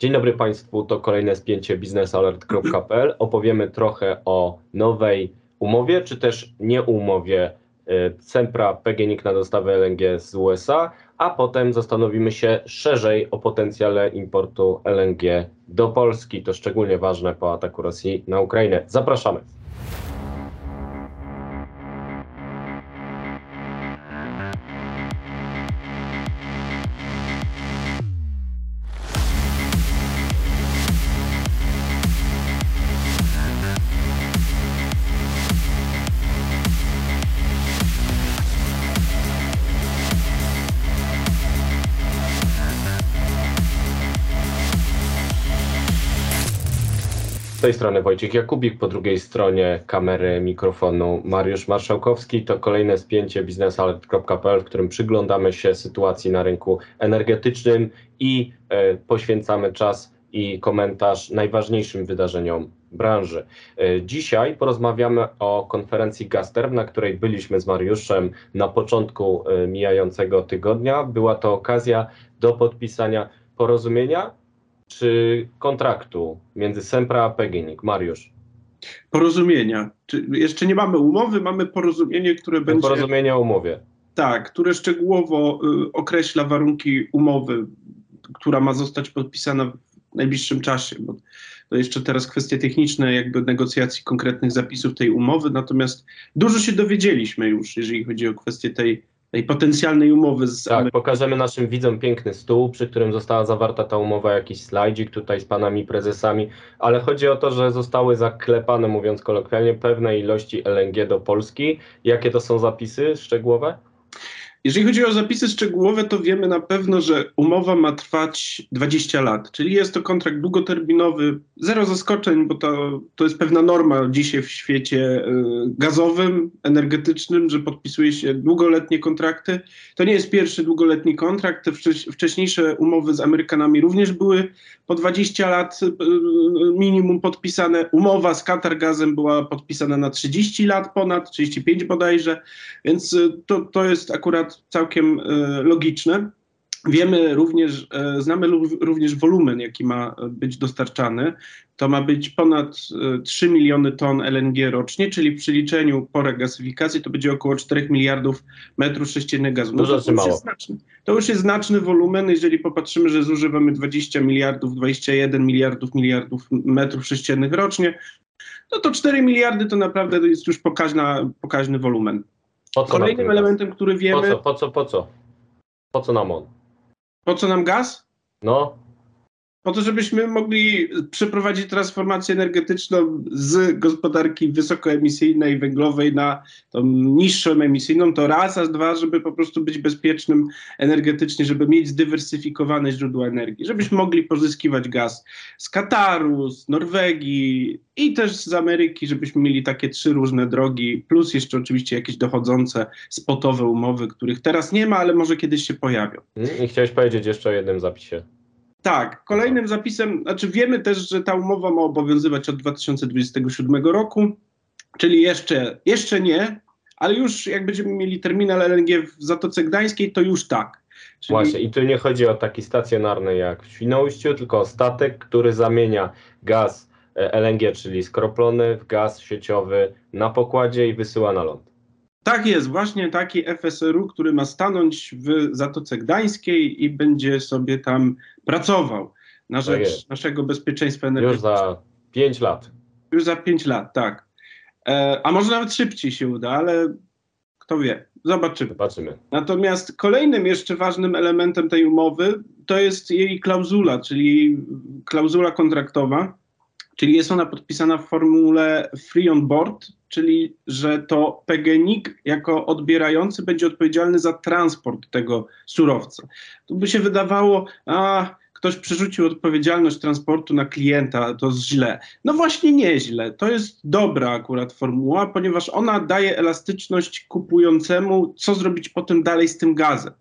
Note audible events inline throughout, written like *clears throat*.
Dzień dobry Państwu, to kolejne spięcie biznesalert.pl. Opowiemy trochę o nowej umowie, czy też nie umowie Sempra PGNiG na dostawę LNG z USA, a potem zastanowimy się szerzej o potencjale importu LNG do Polski. To szczególnie ważne po ataku Rosji na Ukrainę. Zapraszamy. Z tej strony Wojciech Jakubik, po drugiej stronie kamery mikrofonu Mariusz Marszałkowski. To kolejne spięcie biznesalert.pl, w którym przyglądamy się sytuacji na rynku energetycznym i e, poświęcamy czas i komentarz najważniejszym wydarzeniom branży. E, dzisiaj porozmawiamy o konferencji Gaster, na której byliśmy z Mariuszem na początku e, mijającego tygodnia. Była to okazja do podpisania porozumienia czy kontraktu między Sempra a PGNiG? Mariusz. Porozumienia. Czy jeszcze nie mamy umowy, mamy porozumienie, które będzie. Porozumienie o umowie. Tak, które szczegółowo y, określa warunki umowy, która ma zostać podpisana w najbliższym czasie, bo to jeszcze teraz kwestie techniczne, jakby negocjacji konkretnych zapisów tej umowy, natomiast dużo się dowiedzieliśmy już, jeżeli chodzi o kwestię tej tej potencjalnej umowy z Tak, pokażemy naszym widzom piękny stół, przy którym została zawarta ta umowa, jakiś slajdzik tutaj z panami prezesami, ale chodzi o to, że zostały zaklepane, mówiąc kolokwialnie, pewne ilości LNG do Polski. Jakie to są zapisy szczegółowe? Jeżeli chodzi o zapisy szczegółowe, to wiemy na pewno, że umowa ma trwać 20 lat, czyli jest to kontrakt długoterminowy, zero zaskoczeń, bo to, to jest pewna norma dzisiaj w świecie y, gazowym, energetycznym, że podpisuje się długoletnie kontrakty. To nie jest pierwszy długoletni kontrakt, te wcześniejsze umowy z Amerykanami również były po 20 lat y, minimum podpisane. Umowa z Qatar Gazem była podpisana na 30 lat ponad, 35 bodajże, więc to, to jest akurat całkiem e, logiczne. Wiemy również, e, znamy również wolumen, jaki ma być dostarczany. To ma być ponad 3 e, miliony ton LNG rocznie, czyli w przeliczeniu po regasyfikacji to będzie około 4 miliardów metrów sześciennych gazu. No to, już jest znaczny, to już jest znaczny wolumen, jeżeli popatrzymy, że zużywamy 20 miliardów, 21 miliardów, miliardów metrów sześciennych rocznie, no to 4 miliardy to naprawdę jest już pokaźna, pokaźny wolumen. Kolejnym elementem, który wiemy. Po co, po co, po co? Po co nam on? Po co nam gaz? No. Po to, żebyśmy mogli przeprowadzić transformację energetyczną z gospodarki wysokoemisyjnej, węglowej na tą niższą emisyjną, to raz, a dwa, żeby po prostu być bezpiecznym energetycznie, żeby mieć zdywersyfikowane źródła energii, żebyśmy mogli pozyskiwać gaz z Kataru, z Norwegii i też z Ameryki, żebyśmy mieli takie trzy różne drogi, plus jeszcze oczywiście jakieś dochodzące spotowe umowy, których teraz nie ma, ale może kiedyś się pojawią. I chciałeś powiedzieć jeszcze o jednym zapisie. Tak, kolejnym zapisem, znaczy wiemy też, że ta umowa ma obowiązywać od 2027 roku, czyli jeszcze, jeszcze nie, ale już jak będziemy mieli terminal LNG w Zatoce Gdańskiej, to już tak. Czyli... Właśnie, i tu nie chodzi o taki stacjonarny jak w Świnoujściu, tylko o statek, który zamienia gaz e, LNG, czyli skroplony, w gaz sieciowy na pokładzie i wysyła na ląd. Tak jest, właśnie taki FSRU, który ma stanąć w Zatoce Gdańskiej i będzie sobie tam pracował na rzecz naszego bezpieczeństwa energetycznego. Już za 5 lat. Już za 5 lat, tak. E, a może nawet szybciej się uda, ale kto wie. Zobaczymy. Zobaczymy. Natomiast kolejnym jeszcze ważnym elementem tej umowy to jest jej klauzula, czyli klauzula kontraktowa, czyli jest ona podpisana w formule free on board, czyli że to PGNiG jako odbierający będzie odpowiedzialny za transport tego surowca. Tu by się wydawało, a ktoś przerzucił odpowiedzialność transportu na klienta, to jest źle. No właśnie nieźle. To jest dobra akurat formuła, ponieważ ona daje elastyczność kupującemu, co zrobić potem dalej z tym gazem.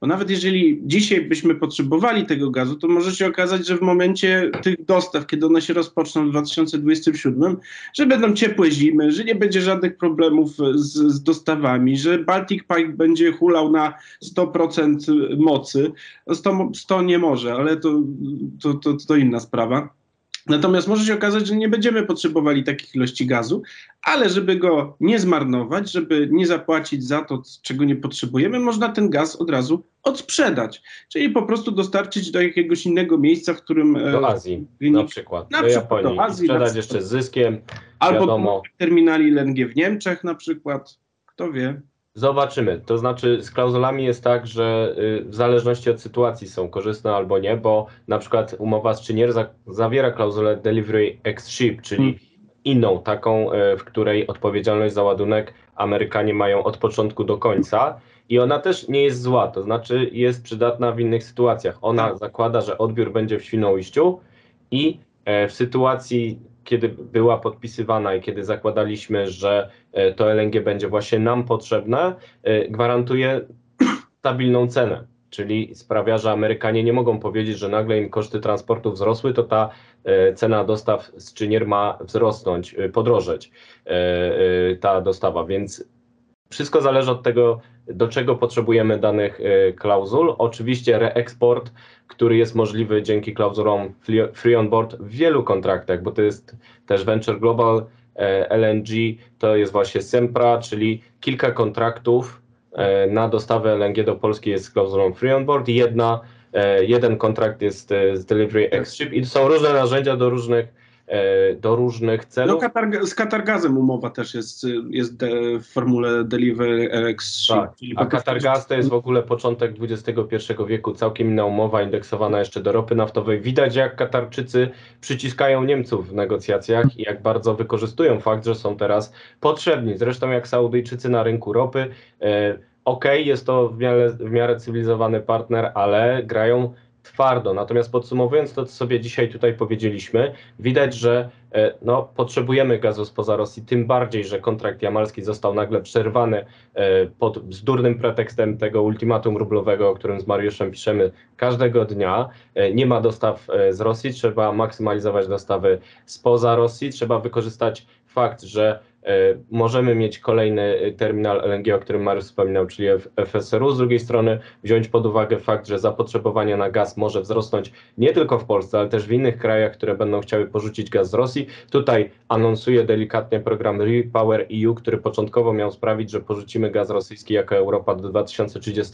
Bo nawet jeżeli dzisiaj byśmy potrzebowali tego gazu, to może się okazać, że w momencie tych dostaw, kiedy one się rozpoczną w 2027, że będą ciepłe zimy, że nie będzie żadnych problemów z, z dostawami, że Baltic Pipe będzie hulał na 100% mocy. 100, 100 nie może, ale to, to, to, to inna sprawa. Natomiast może się okazać, że nie będziemy potrzebowali takich ilości gazu, ale żeby go nie zmarnować, żeby nie zapłacić za to, czego nie potrzebujemy, można ten gaz od razu odsprzedać. Czyli po prostu dostarczyć do jakiegoś innego miejsca, w którym. e, Do Azji na przykład, na do przykład Japonii. do Azji, sprzedać jeszcze z zyskiem. Albo wiadomo. terminali LNG w Niemczech na przykład. Kto wie. Zobaczymy. To znaczy z klauzulami jest tak, że y, w zależności od sytuacji są korzystne albo nie, bo na przykład umowa z Czynier za, zawiera klauzulę Delivery Ex Ship, czyli Hmm. inną, taką, y, w której odpowiedzialność za ładunek Amerykanie mają od początku do końca. I ona też nie jest zła, to znaczy jest przydatna w innych sytuacjach. Ona Tak. zakłada, że odbiór będzie w Świnoujściu i e, w sytuacji, kiedy była podpisywana i kiedy zakładaliśmy, że e, to LNG będzie właśnie nam potrzebne, e, gwarantuje *clears throat* stabilną cenę. Czyli sprawia, że Amerykanie nie mogą powiedzieć, że nagle im koszty transportu wzrosły, to ta e, cena dostaw z Czynier ma wzrosnąć, podrożeć ta dostawa. Więc wszystko zależy od tego, do czego potrzebujemy danych e, klauzul. Oczywiście reeksport, który jest możliwy dzięki klauzulom free- on board w wielu kontraktach, bo to jest też Venture Global e, LNG, to jest właśnie Sempra, czyli kilka kontraktów e, na dostawę LNG do Polski jest z klauzulą free on board jedna, jeden kontrakt jest z Delivery Ex Ship i są różne narzędzia do różnych, do różnych No, celów. Katar, z Katargazem umowa też jest, jest w formule Delivery Ship. Tak, a Qatargaz to jest w ogóle początek XXI wieku, całkiem inna umowa indeksowana jeszcze do ropy naftowej. Widać jak Katarczycy przyciskają Niemców w negocjacjach i jak bardzo wykorzystują fakt, że są teraz potrzebni. Zresztą jak Saudyjczycy na rynku ropy. E, Okej, jest to w miarę, w miarę cywilizowany partner, ale grają twardo. Natomiast podsumowując to, co sobie dzisiaj tutaj powiedzieliśmy, widać, że e, no, potrzebujemy gazu spoza Rosji, tym bardziej, że kontrakt jamalski został nagle przerwany e, pod bzdurnym pretekstem tego ultimatum rublowego, o którym z Mariuszem piszemy każdego dnia. E, Nie ma dostaw z Rosji, trzeba maksymalizować dostawy spoza Rosji, trzeba wykorzystać fakt, że możemy mieć kolejny e, terminal LNG, o którym Mariusz wspominał, czyli FSRU. Z drugiej strony wziąć pod uwagę fakt, że zapotrzebowanie na gaz może wzrosnąć nie tylko w Polsce, ale też w innych krajach, które będą chciały porzucić gaz z Rosji. Tutaj anonsuje delikatnie program Repower EU, który początkowo miał sprawić, że porzucimy gaz rosyjski jako Europa do 2030,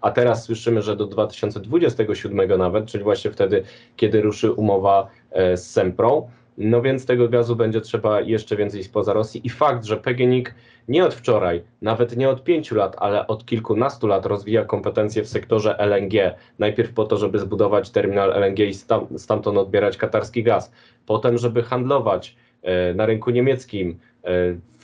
a teraz słyszymy, że do 2027 nawet, czyli właśnie wtedy, kiedy ruszy umowa e, z Semprą. No więc tego gazu będzie trzeba jeszcze więcej spoza Rosji i fakt, że PGNiG nie od wczoraj, nawet nie od pięciu lat, ale od kilkunastu lat rozwija kompetencje w sektorze LNG. Najpierw po to, żeby zbudować terminal LNG i stam, stamtąd odbierać katarski gaz. Potem, żeby handlować e, na rynku niemieckim,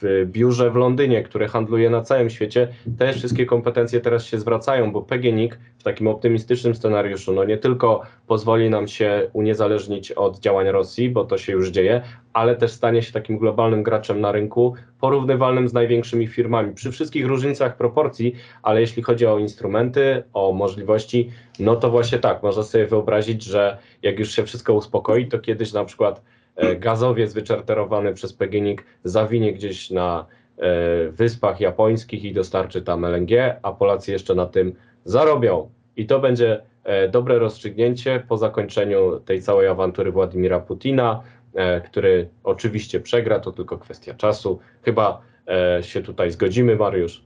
w biurze w Londynie, które handluje na całym świecie. Te wszystkie kompetencje teraz się zwracają, bo PGNiG w takim optymistycznym scenariuszu no nie tylko pozwoli nam się uniezależnić od działań Rosji, bo to się już dzieje, ale też stanie się takim globalnym graczem na rynku, porównywalnym z największymi firmami. Przy wszystkich różnicach proporcji, ale jeśli chodzi o instrumenty, o możliwości, no to właśnie tak, można sobie wyobrazić, że jak już się wszystko uspokoi, to kiedyś na przykład e, gazowiec wyczarterowany przez PGNiG zawinie gdzieś na e, wyspach japońskich i dostarczy tam LNG, a Polacy jeszcze na tym zarobią. I to będzie e, dobre rozstrzygnięcie po zakończeniu tej całej awantury Władimira Putina, e, który oczywiście przegra, to tylko kwestia czasu. Chyba e, się tutaj zgodzimy, Mariusz.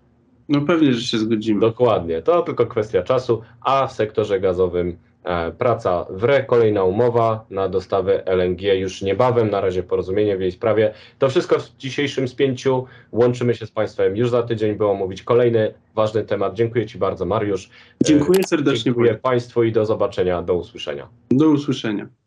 No pewnie, że się zgodzimy. Dokładnie, to tylko kwestia czasu, a w sektorze gazowym e, praca w re, kolejna umowa na dostawę LNG już niebawem, na razie porozumienie w jej sprawie. To wszystko w dzisiejszym spięciu. Łączymy się z Państwem już za tydzień, by omówić kolejny ważny temat. Dziękuję Ci bardzo, Mariusz. E, Dziękuję serdecznie. Dziękuję. Państwu i do zobaczenia, do usłyszenia. Do usłyszenia.